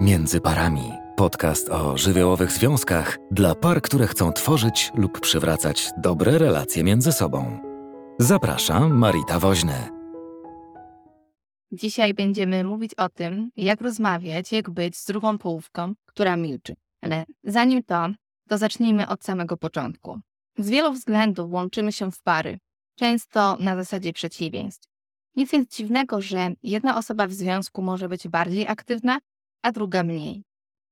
Między parami. Podcast o żywiołowych związkach dla par, które chcą tworzyć lub przywracać dobre relacje między sobą. Zapraszam Marita Woźny. Dzisiaj będziemy mówić o tym, jak rozmawiać, jak być z drugą połówką, która milczy. Ale zanim to, to zacznijmy od samego początku. Z wielu względów łączymy się w pary, często na zasadzie przeciwieństw. Nic więc dziwnego, że jedna osoba w związku może być bardziej aktywna, a druga mniej.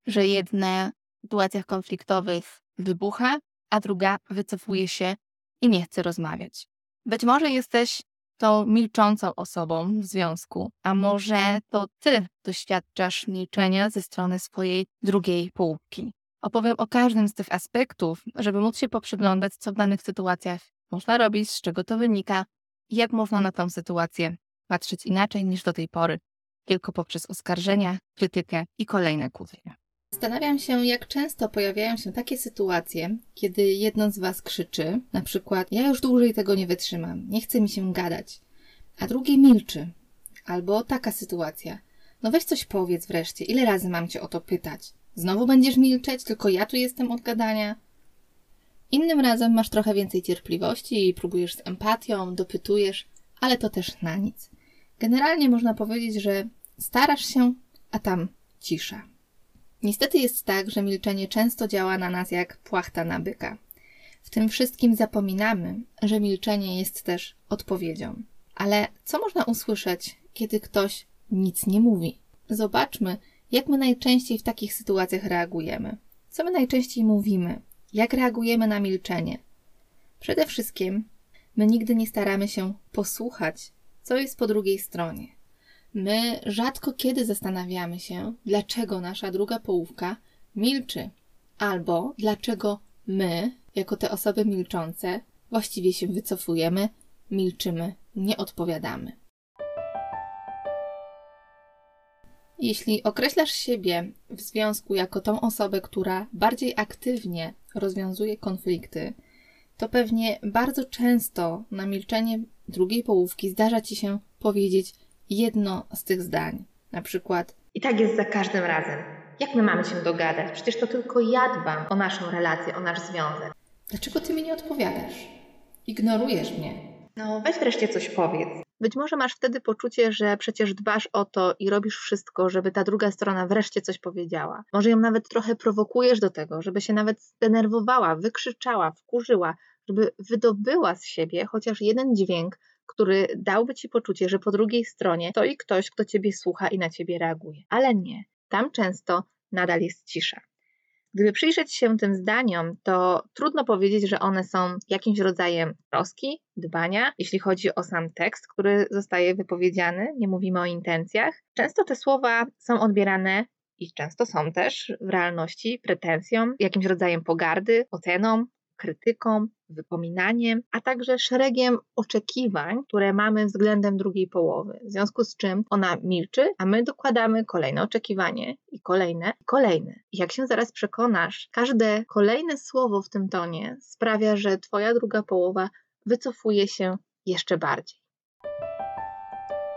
Że jedna w sytuacjach konfliktowych wybucha, a druga wycofuje się i nie chce rozmawiać. Być może jesteś tą milczącą osobą w związku, a może to ty doświadczasz milczenia ze strony swojej drugiej połówki. Opowiem o każdym z tych aspektów, żeby móc się poprzyglądać, co w danych sytuacjach można robić, z czego to wynika jak można na tę sytuację patrzeć inaczej niż do tej pory, tylko poprzez oskarżenia, krytykę i kolejne kłótnie. Zastanawiam się, jak często pojawiają się takie sytuacje, kiedy jedno z Was krzyczy, na przykład: Ja już dłużej tego nie wytrzymam, nie chce mi się gadać, a drugie milczy. Albo taka sytuacja: No weź coś powiedz wreszcie, ile razy mam Cię o to pytać? Znowu będziesz milczeć, tylko ja tu jestem od gadania. Innym razem masz trochę więcej cierpliwości i próbujesz z empatią, dopytujesz, ale to też na nic. Generalnie można powiedzieć, że starasz się, a tam cisza. Niestety jest tak, że milczenie często działa na nas jak płachta na byka. W tym wszystkim zapominamy, że milczenie jest też odpowiedzią. Ale co można usłyszeć, kiedy ktoś nic nie mówi? Zobaczmy, jak my najczęściej w takich sytuacjach reagujemy. Co my najczęściej mówimy? Jak reagujemy na milczenie? Przede wszystkim, my nigdy nie staramy się posłuchać, co jest po drugiej stronie. My rzadko kiedy zastanawiamy się, dlaczego nasza druga połówka milczy, albo dlaczego my, jako te osoby milczące, właściwie się wycofujemy, milczymy, nie odpowiadamy. Jeśli określasz siebie w związku jako tą osobę, która bardziej aktywnie rozwiązuje konflikty, to pewnie bardzo często na milczenie drugiej połówki zdarza ci się powiedzieć jedno z tych zdań. Na przykład: I tak jest za każdym razem. Jak my mamy się dogadać? Przecież to tylko ja dbam o naszą relację, o nasz związek. Dlaczego ty mi nie odpowiadasz? Ignorujesz mnie. No, weź wreszcie coś powiedz. Być może masz wtedy poczucie, że przecież dbasz o to i robisz wszystko, żeby ta druga strona wreszcie coś powiedziała. Może ją nawet trochę prowokujesz do tego, żeby się nawet zdenerwowała, wykrzyczała, wkurzyła, żeby wydobyła z siebie chociaż jeden dźwięk, który dałby ci poczucie, że po drugiej stronie stoi ktoś, kto ciebie słucha i na ciebie reaguje. Ale nie, tam często nadal jest cisza. Gdyby przyjrzeć się tym zdaniom, to trudno powiedzieć, że one są jakimś rodzajem troski, dbania, jeśli chodzi o sam tekst, który zostaje wypowiedziany, nie mówimy o intencjach. Często te słowa są odbierane i często są też w realności pretensją, jakimś rodzajem pogardy, oceną, krytyką, wypominaniem, a także szeregiem oczekiwań, które mamy względem drugiej połowy. W związku z czym ona milczy, a my dokładamy kolejne oczekiwanie i kolejne, i kolejne. I jak się zaraz przekonasz, każde kolejne słowo w tym tonie sprawia, że twoja druga połowa wycofuje się jeszcze bardziej.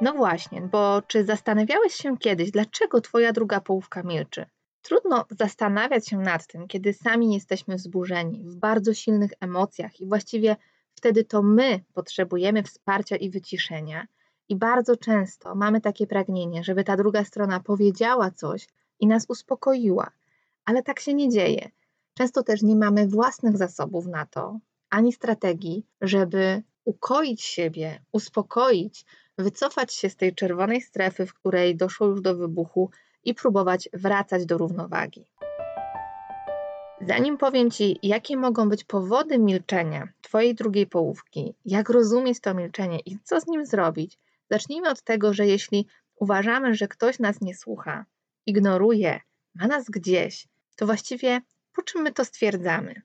No właśnie, bo czy zastanawiałeś się kiedyś, dlaczego twoja druga połówka milczy? Trudno zastanawiać się nad tym, kiedy sami jesteśmy wzburzeni, w bardzo silnych emocjach i właściwie wtedy to my potrzebujemy wsparcia i wyciszenia. I bardzo często mamy takie pragnienie, żeby ta druga strona powiedziała coś i nas uspokoiła, ale tak się nie dzieje. Często też nie mamy własnych zasobów na to, ani strategii, żeby ukoić siebie, uspokoić, wycofać się z tej czerwonej strefy, w której doszło już do wybuchu i próbować wracać do równowagi. Zanim powiem Ci, jakie mogą być powody milczenia Twojej drugiej połówki, jak rozumieć to milczenie i co z nim zrobić, zacznijmy od tego, że jeśli uważamy, że ktoś nas nie słucha, ignoruje, ma nas gdzieś, to właściwie po czym my to stwierdzamy?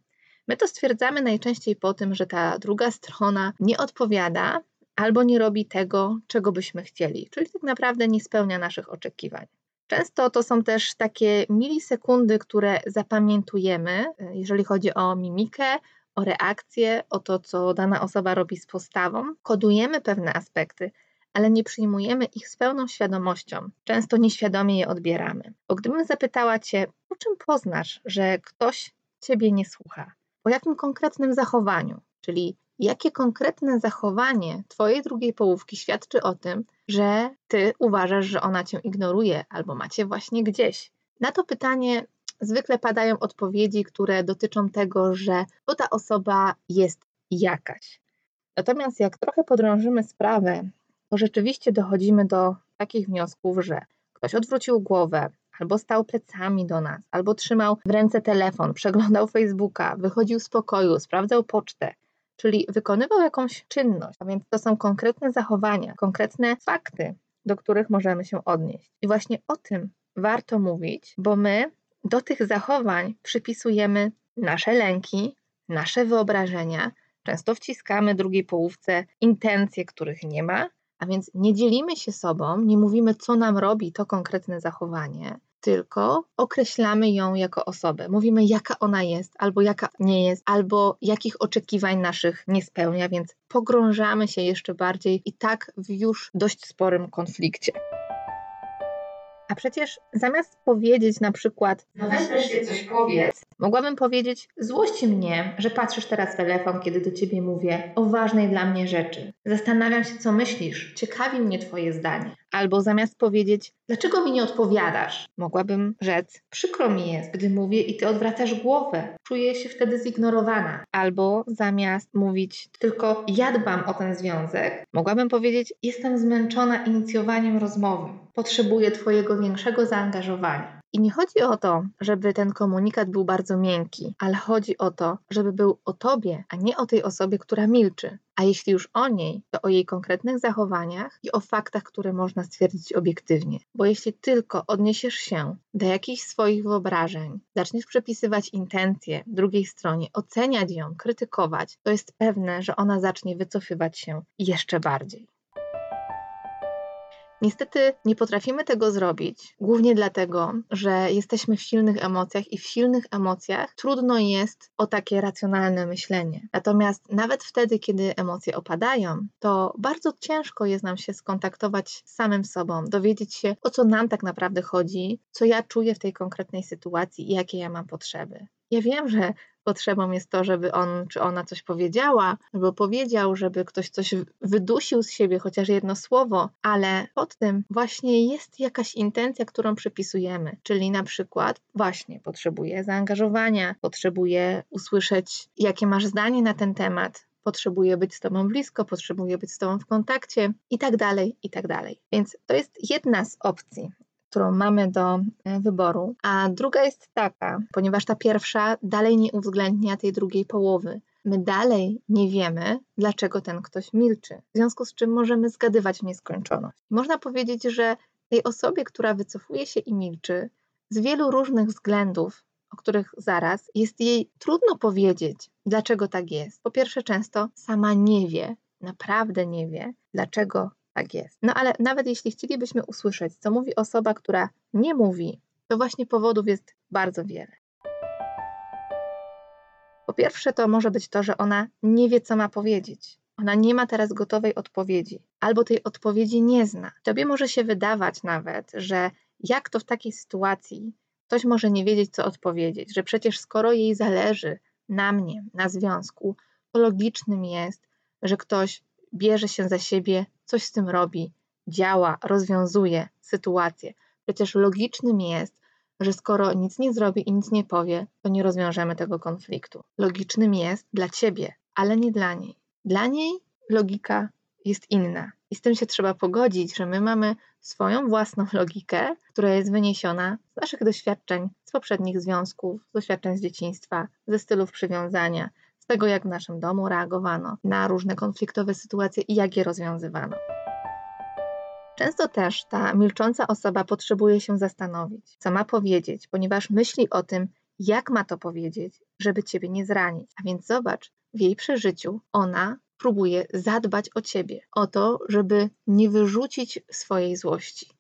My to stwierdzamy najczęściej po tym, że ta druga strona nie odpowiada albo nie robi tego, czego byśmy chcieli, czyli tak naprawdę nie spełnia naszych oczekiwań. Często to są też takie milisekundy, które zapamiętujemy, jeżeli chodzi o mimikę, o reakcję, o to, co dana osoba robi z postawą. Kodujemy pewne aspekty, ale nie przyjmujemy ich z pełną świadomością. Często nieświadomie je odbieramy. Bo gdybym zapytała Cię, po czym poznasz, że ktoś Ciebie nie słucha? Po jakim konkretnym zachowaniu? Czyli jakie konkretne zachowanie Twojej drugiej połówki świadczy o tym, że Ty uważasz, że ona Cię ignoruje albo macie właśnie gdzieś? Na to pytanie zwykle padają odpowiedzi, które dotyczą tego, że to ta osoba jest jakaś. Natomiast jak trochę podrążymy sprawę, to rzeczywiście dochodzimy do takich wniosków, że ktoś odwrócił głowę, albo stał plecami do nas, albo trzymał w ręce telefon, przeglądał Facebooka, wychodził z pokoju, sprawdzał pocztę, czyli wykonywał jakąś czynność. A więc to są konkretne zachowania, konkretne fakty, do których możemy się odnieść. I właśnie o tym warto mówić, bo my do tych zachowań przypisujemy nasze lęki, nasze wyobrażenia, często wciskamy drugiej połówce intencje, których nie ma, a więc nie dzielimy się sobą, nie mówimy, co nam robi to konkretne zachowanie, tylko określamy ją jako osobę. Mówimy, jaka ona jest, albo jaka nie jest, albo jakich oczekiwań naszych nie spełnia, więc pogrążamy się jeszcze bardziej i tak w już dość sporym konflikcie. A przecież zamiast powiedzieć na przykład, no weź wreszcie coś powiedz, mogłabym powiedzieć, złości mnie, że patrzysz teraz w telefon, kiedy do ciebie mówię o ważnej dla mnie rzeczy. Zastanawiam się, co myślisz, ciekawi mnie twoje zdanie. Albo zamiast powiedzieć, dlaczego mi nie odpowiadasz, mogłabym rzec, przykro mi jest, gdy mówię i ty odwracasz głowę. Czuję się wtedy zignorowana. Albo zamiast mówić, tylko ja dbam o ten związek, mogłabym powiedzieć, jestem zmęczona inicjowaniem rozmowy. Potrzebuję Twojego większego zaangażowania. I nie chodzi o to, żeby ten komunikat był bardzo miękki, ale chodzi o to, żeby był o tobie, a nie o tej osobie, która milczy. A jeśli już o niej, to o jej konkretnych zachowaniach i o faktach, które można stwierdzić obiektywnie. Bo jeśli tylko odniesiesz się do jakichś swoich wyobrażeń, zaczniesz przepisywać intencje drugiej stronie, oceniać ją, krytykować, to jest pewne, że ona zacznie wycofywać się jeszcze bardziej. Niestety nie potrafimy tego zrobić, głównie dlatego, że jesteśmy w silnych emocjach i w silnych emocjach trudno jest o takie racjonalne myślenie. Natomiast nawet wtedy, kiedy emocje opadają, to bardzo ciężko jest nam się skontaktować z samym sobą, dowiedzieć się, o co nam tak naprawdę chodzi, co ja czuję w tej konkretnej sytuacji i jakie ja mam potrzeby. Ja wiem, że potrzebą jest to, żeby on czy ona coś powiedziała, albo powiedział, żeby ktoś coś wydusił z siebie, chociaż jedno słowo, ale pod tym właśnie jest jakaś intencja, którą przypisujemy, czyli na przykład właśnie potrzebuję zaangażowania, potrzebuję usłyszeć, jakie masz zdanie na ten temat, potrzebuję być z Tobą blisko, potrzebuję być z Tobą w kontakcie i tak dalej, i tak dalej. Więc to jest jedna z opcji którą mamy do e, wyboru, a druga jest taka, ponieważ ta pierwsza dalej nie uwzględnia tej drugiej połowy. My dalej nie wiemy, dlaczego ten ktoś milczy, w związku z czym możemy zgadywać w nieskończoność. Można powiedzieć, że tej osobie, która wycofuje się i milczy, z wielu różnych względów, o których zaraz, jest jej trudno powiedzieć, dlaczego tak jest. Po pierwsze, często sama nie wie, naprawdę nie wie, dlaczego tak jest. No ale nawet jeśli chcielibyśmy usłyszeć, co mówi osoba, która nie mówi, to właśnie powodów jest bardzo wiele. Po pierwsze, to może być to, że ona nie wie, co ma powiedzieć. Ona nie ma teraz gotowej odpowiedzi, albo tej odpowiedzi nie zna. Tobie może się wydawać nawet, że jak to w takiej sytuacji ktoś może nie wiedzieć, co odpowiedzieć, że przecież skoro jej zależy na mnie, na związku, to logicznym jest, że ktoś bierze się za siebie, coś z tym robi, działa, rozwiązuje sytuację. Przecież logicznym jest, że skoro nic nie zrobi i nic nie powie, to nie rozwiążemy tego konfliktu. Logicznym jest dla ciebie, ale nie dla niej. Dla niej logika jest inna. I z tym się trzeba pogodzić, że my mamy swoją własną logikę, która jest wyniesiona z naszych doświadczeń, z poprzednich związków, z doświadczeń z dzieciństwa, ze stylów przywiązania, z tego, jak w naszym domu reagowano na różne konfliktowe sytuacje i jak je rozwiązywano. Często też ta milcząca osoba potrzebuje się zastanowić, co ma powiedzieć, ponieważ myśli o tym, jak ma to powiedzieć, żeby ciebie nie zranić. A więc zobacz, w jej przeżyciu ona próbuje zadbać o ciebie, o to, żeby nie wyrzucić swojej złości.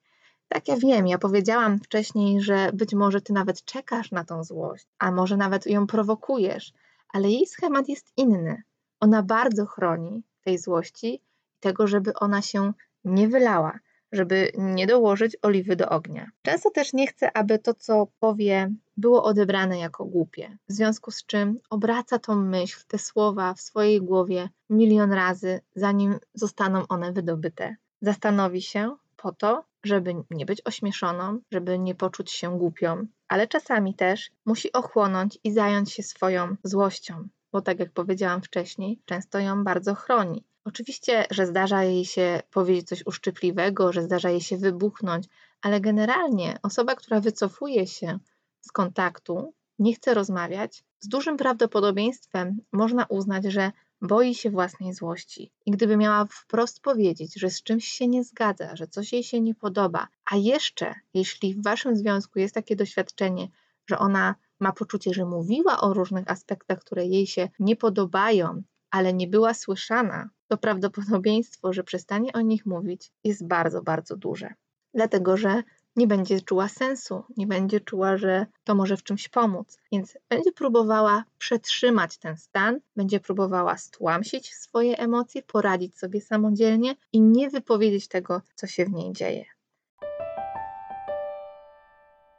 Tak, ja wiem, ja powiedziałam wcześniej, że być może ty nawet czekasz na tą złość, a może nawet ją prowokujesz, ale jej schemat jest inny. Ona bardzo chroni tej złości i tego, żeby ona się nie wylała, żeby nie dołożyć oliwy do ognia. Często też nie chce, aby to, co powie, było odebrane jako głupie, w związku z czym obraca tą myśl, te słowa w swojej głowie milion razy, zanim zostaną one wydobyte. Zastanowi się po to, żeby nie być ośmieszoną, żeby nie poczuć się głupią, ale czasami też musi ochłonąć i zająć się swoją złością, bo tak jak powiedziałam wcześniej, często ją bardzo chroni. Oczywiście, że zdarza jej się powiedzieć coś uszczypliwego, że zdarza jej się wybuchnąć, ale generalnie osoba, która wycofuje się z kontaktu, nie chce rozmawiać, z dużym prawdopodobieństwem można uznać, że boi się własnej złości. I gdyby miała wprost powiedzieć, że z czymś się nie zgadza, że coś jej się nie podoba, a jeszcze jeśli w waszym związku jest takie doświadczenie, że ona ma poczucie, że mówiła o różnych aspektach, które jej się nie podobają, ale nie była słyszana, to prawdopodobieństwo, że przestanie o nich mówić, jest bardzo, bardzo duże. Dlatego, że nie będzie czuła sensu, nie będzie czuła, że to może w czymś pomóc, więc będzie próbowała przetrzymać ten stan, będzie próbowała stłamsić swoje emocje, poradzić sobie samodzielnie i nie wypowiedzieć tego, co się w niej dzieje.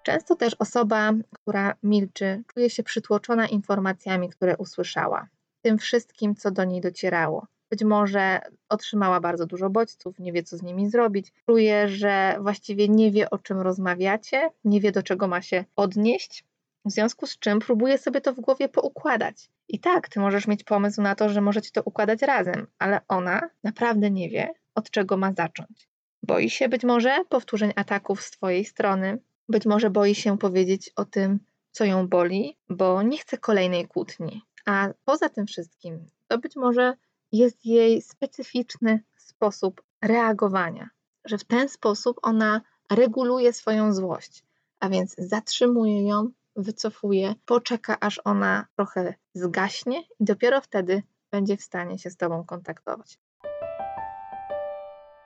Często też osoba, która milczy, czuje się przytłoczona informacjami, które usłyszała, tym wszystkim, co do niej docierało. Być może otrzymała bardzo dużo bodźców, nie wie, co z nimi zrobić. Czuje, że właściwie nie wie, o czym rozmawiacie, nie wie, do czego ma się odnieść, w związku z czym próbuje sobie to w głowie poukładać. I tak, ty możesz mieć pomysł na to, że możecie to układać razem, ale ona naprawdę nie wie, od czego ma zacząć. Boi się być może powtórzeń ataków z twojej strony, być może boi się powiedzieć o tym, co ją boli, bo nie chce kolejnej kłótni. A poza tym wszystkim, to być może jest jej specyficzny sposób reagowania, że w ten sposób ona reguluje swoją złość, a więc zatrzymuje ją, wycofuje, poczeka aż ona trochę zgaśnie i dopiero wtedy będzie w stanie się z Tobą kontaktować.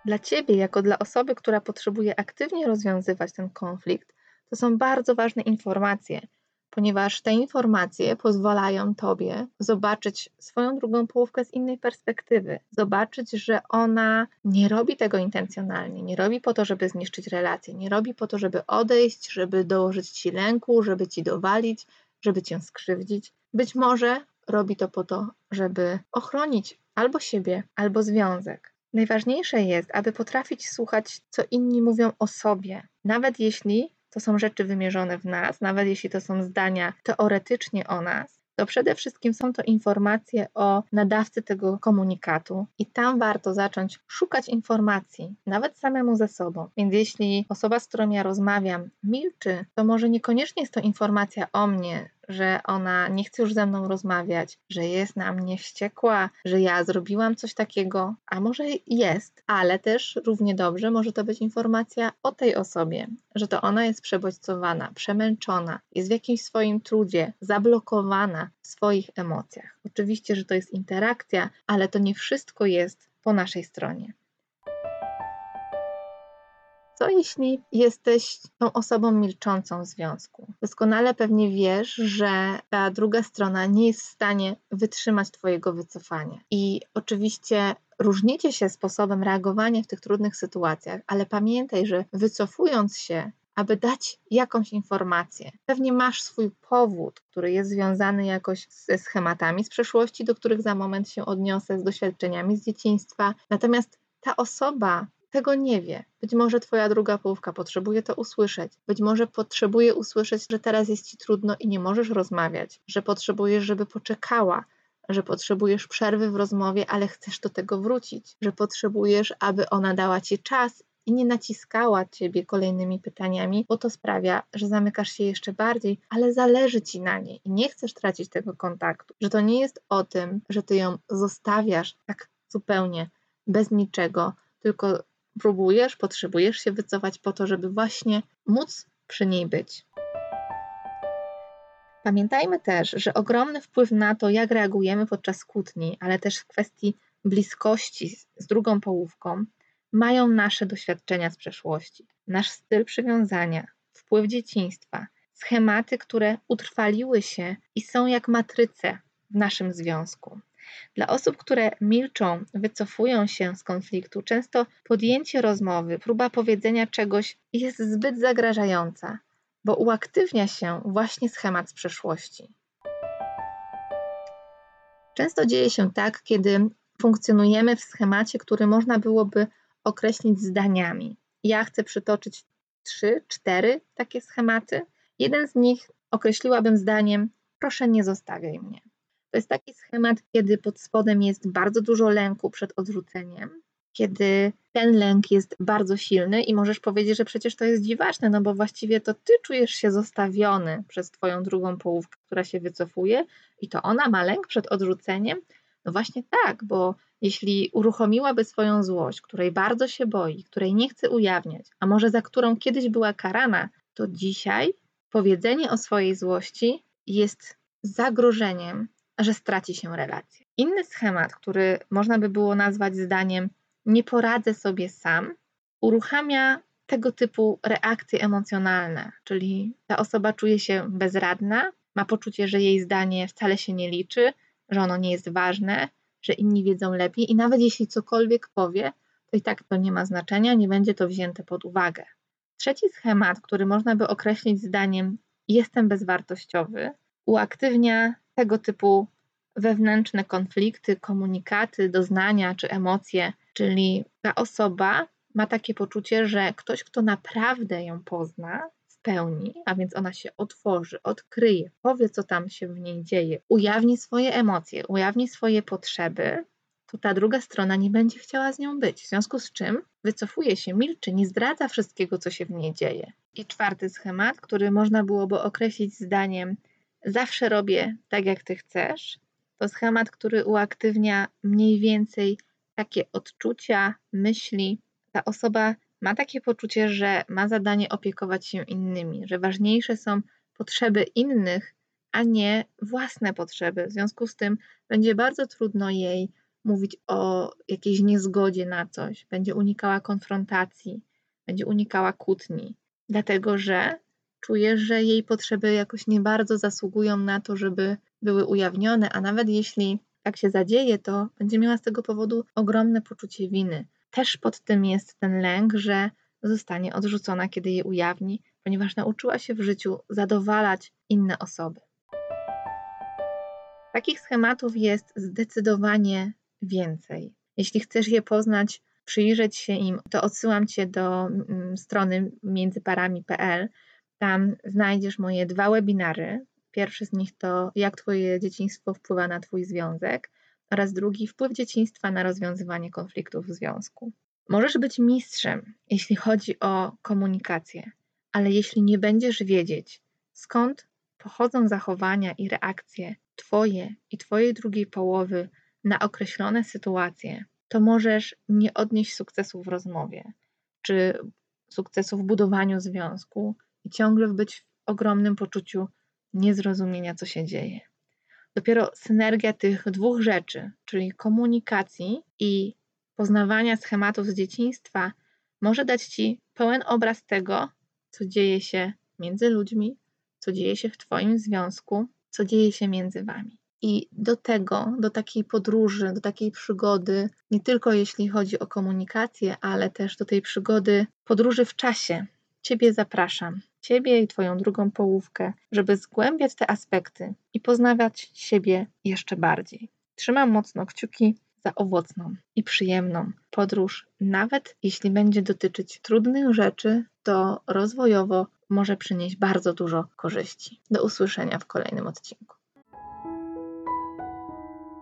Dla Ciebie, jako dla osoby, która potrzebuje aktywnie rozwiązywać ten konflikt, to są bardzo ważne informacje, ponieważ te informacje pozwalają Tobie zobaczyć swoją drugą połówkę z innej perspektywy, zobaczyć, że ona nie robi tego intencjonalnie, nie robi po to, żeby zniszczyć relację, nie robi po to, żeby odejść, żeby dołożyć Ci lęku, żeby Ci dowalić, żeby Cię skrzywdzić. Być może robi to po to, żeby ochronić albo siebie, albo związek. Najważniejsze jest, aby potrafić słuchać, co inni mówią o sobie, nawet jeśli to są rzeczy wymierzone w nas, nawet jeśli to są zdania teoretycznie o nas, to przede wszystkim są to informacje o nadawcy tego komunikatu i tam warto zacząć szukać informacji, nawet samemu ze sobą. Więc jeśli osoba, z którą ja rozmawiam, milczy, to może niekoniecznie jest to informacja o mnie, że ona nie chce już ze mną rozmawiać, że jest na mnie wściekła, że ja zrobiłam coś takiego, a może jest, ale też równie dobrze może to być informacja o tej osobie, że to ona jest przebodźcowana, przemęczona, jest w jakimś swoim trudzie, zablokowana w swoich emocjach. Oczywiście, że to jest interakcja, ale to nie wszystko jest po naszej stronie. Co jeśli jesteś tą osobą milczącą w związku? Doskonale pewnie wiesz, że ta druga strona nie jest w stanie wytrzymać Twojego wycofania. I oczywiście różnicie się sposobem reagowania w tych trudnych sytuacjach, ale pamiętaj, że wycofując się, aby dać jakąś informację. Pewnie masz swój powód, który jest związany jakoś ze schematami z przeszłości, do których za moment się odniosę, z doświadczeniami z dzieciństwa. Natomiast ta osoba tego nie wie. Być może Twoja druga połówka potrzebuje to usłyszeć. Być może potrzebuje usłyszeć, że teraz jest Ci trudno i nie możesz rozmawiać, że potrzebujesz, żeby poczekała, że potrzebujesz przerwy w rozmowie, ale chcesz do tego wrócić, że potrzebujesz, aby ona dała Ci czas i nie naciskała Ciebie kolejnymi pytaniami, bo to sprawia, że zamykasz się jeszcze bardziej, ale zależy Ci na niej i nie chcesz tracić tego kontaktu. Że to nie jest o tym, że Ty ją zostawiasz tak zupełnie bez niczego, tylko próbujesz, potrzebujesz się wycofać po to, żeby właśnie móc przy niej być. Pamiętajmy też, że ogromny wpływ na to, jak reagujemy podczas kłótni, ale też w kwestii bliskości z drugą połówką, mają nasze doświadczenia z przeszłości, nasz styl przywiązania, wpływ dzieciństwa, schematy, które utrwaliły się i są jak matryce w naszym związku. Dla osób, które milczą, wycofują się z konfliktu, często podjęcie rozmowy, próba powiedzenia czegoś jest zbyt zagrażająca, bo uaktywnia się właśnie schemat z przeszłości. Często dzieje się tak, kiedy funkcjonujemy w schemacie, który można byłoby określić zdaniami. Ja chcę przytoczyć trzy, cztery takie schematy. Jeden z nich określiłabym zdaniem: proszę nie zostawiaj mnie. To jest taki schemat, kiedy pod spodem jest bardzo dużo lęku przed odrzuceniem, kiedy ten lęk jest bardzo silny i możesz powiedzieć, że przecież to jest dziwaczne, no bo właściwie to ty czujesz się zostawiony przez twoją drugą połówkę, która się wycofuje i to ona ma lęk przed odrzuceniem. No właśnie tak, bo jeśli uruchomiłaby swoją złość, której bardzo się boi, której nie chce ujawniać, a może za którą kiedyś była karana, to dzisiaj powiedzenie o swojej złości jest zagrożeniem, że straci się relację. Inny schemat, który można by było nazwać zdaniem nie poradzę sobie sam, uruchamia tego typu reakcje emocjonalne, czyli ta osoba czuje się bezradna, ma poczucie, że jej zdanie wcale się nie liczy, że ono nie jest ważne, że inni wiedzą lepiej i nawet jeśli cokolwiek powie, to i tak to nie ma znaczenia, nie będzie to wzięte pod uwagę. Trzeci schemat, który można by określić zdaniem jestem bezwartościowy, uaktywnia tego typu wewnętrzne konflikty, komunikaty, doznania czy emocje, czyli ta osoba ma takie poczucie, że ktoś, kto naprawdę ją pozna w pełni, a więc ona się otworzy, odkryje, powie, co tam się w niej dzieje, ujawni swoje emocje, ujawni swoje potrzeby, to ta druga strona nie będzie chciała z nią być. W związku z czym wycofuje się, milczy, nie zdradza wszystkiego, co się w niej dzieje. I czwarty schemat, który można byłoby określić zdaniem: Zawsze robię tak, jak ty chcesz, to schemat, który uaktywnia mniej więcej takie odczucia, myśli. Ta osoba ma takie poczucie, że ma zadanie opiekować się innymi, że ważniejsze są potrzeby innych, a nie własne potrzeby. W związku z tym będzie bardzo trudno jej mówić o jakiejś niezgodzie na coś, będzie unikała konfrontacji, będzie unikała kłótni, dlatego że czuje, że jej potrzeby jakoś nie bardzo zasługują na to, żeby były ujawnione, a nawet jeśli tak się zadzieje, to będzie miała z tego powodu ogromne poczucie winy. Też pod tym jest ten lęk, że zostanie odrzucona, kiedy je ujawni, ponieważ nauczyła się w życiu zadowalać inne osoby. Takich schematów jest zdecydowanie więcej. Jeśli chcesz je poznać, przyjrzeć się im, to odsyłam Cię do mm, strony międzyparami.pl. Tam znajdziesz moje dwa webinary. Pierwszy z nich to jak Twoje dzieciństwo wpływa na Twój związek oraz drugi wpływ dzieciństwa na rozwiązywanie konfliktów w związku. Możesz być mistrzem, jeśli chodzi o komunikację, ale jeśli nie będziesz wiedzieć, skąd pochodzą zachowania i reakcje Twoje i Twojej drugiej połowy na określone sytuacje, to możesz nie odnieść sukcesu w rozmowie, czy sukcesu w budowaniu związku i ciągle być w ogromnym poczuciu niezrozumienia, co się dzieje. Dopiero synergia tych dwóch rzeczy, czyli komunikacji i poznawania schematów z dzieciństwa, może dać Ci pełen obraz tego, co dzieje się między ludźmi, co dzieje się w Twoim związku, co dzieje się między Wami. I do tego, do takiej podróży, do takiej przygody, nie tylko jeśli chodzi o komunikację, ale też do tej przygody podróży w czasie, Ciebie zapraszam, Ciebie i Twoją drugą połówkę, żeby zgłębiać te aspekty i poznawać siebie jeszcze bardziej. Trzymam mocno kciuki za owocną i przyjemną podróż, nawet jeśli będzie dotyczyć trudnych rzeczy, to rozwojowo może przynieść bardzo dużo korzyści. Do usłyszenia w kolejnym odcinku.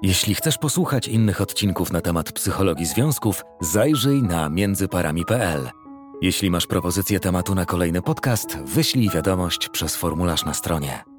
Jeśli chcesz posłuchać innych odcinków na temat psychologii związków, zajrzyj na międzyparami.pl. Jeśli masz propozycję tematu na kolejny podcast, wyślij wiadomość przez formularz na stronie.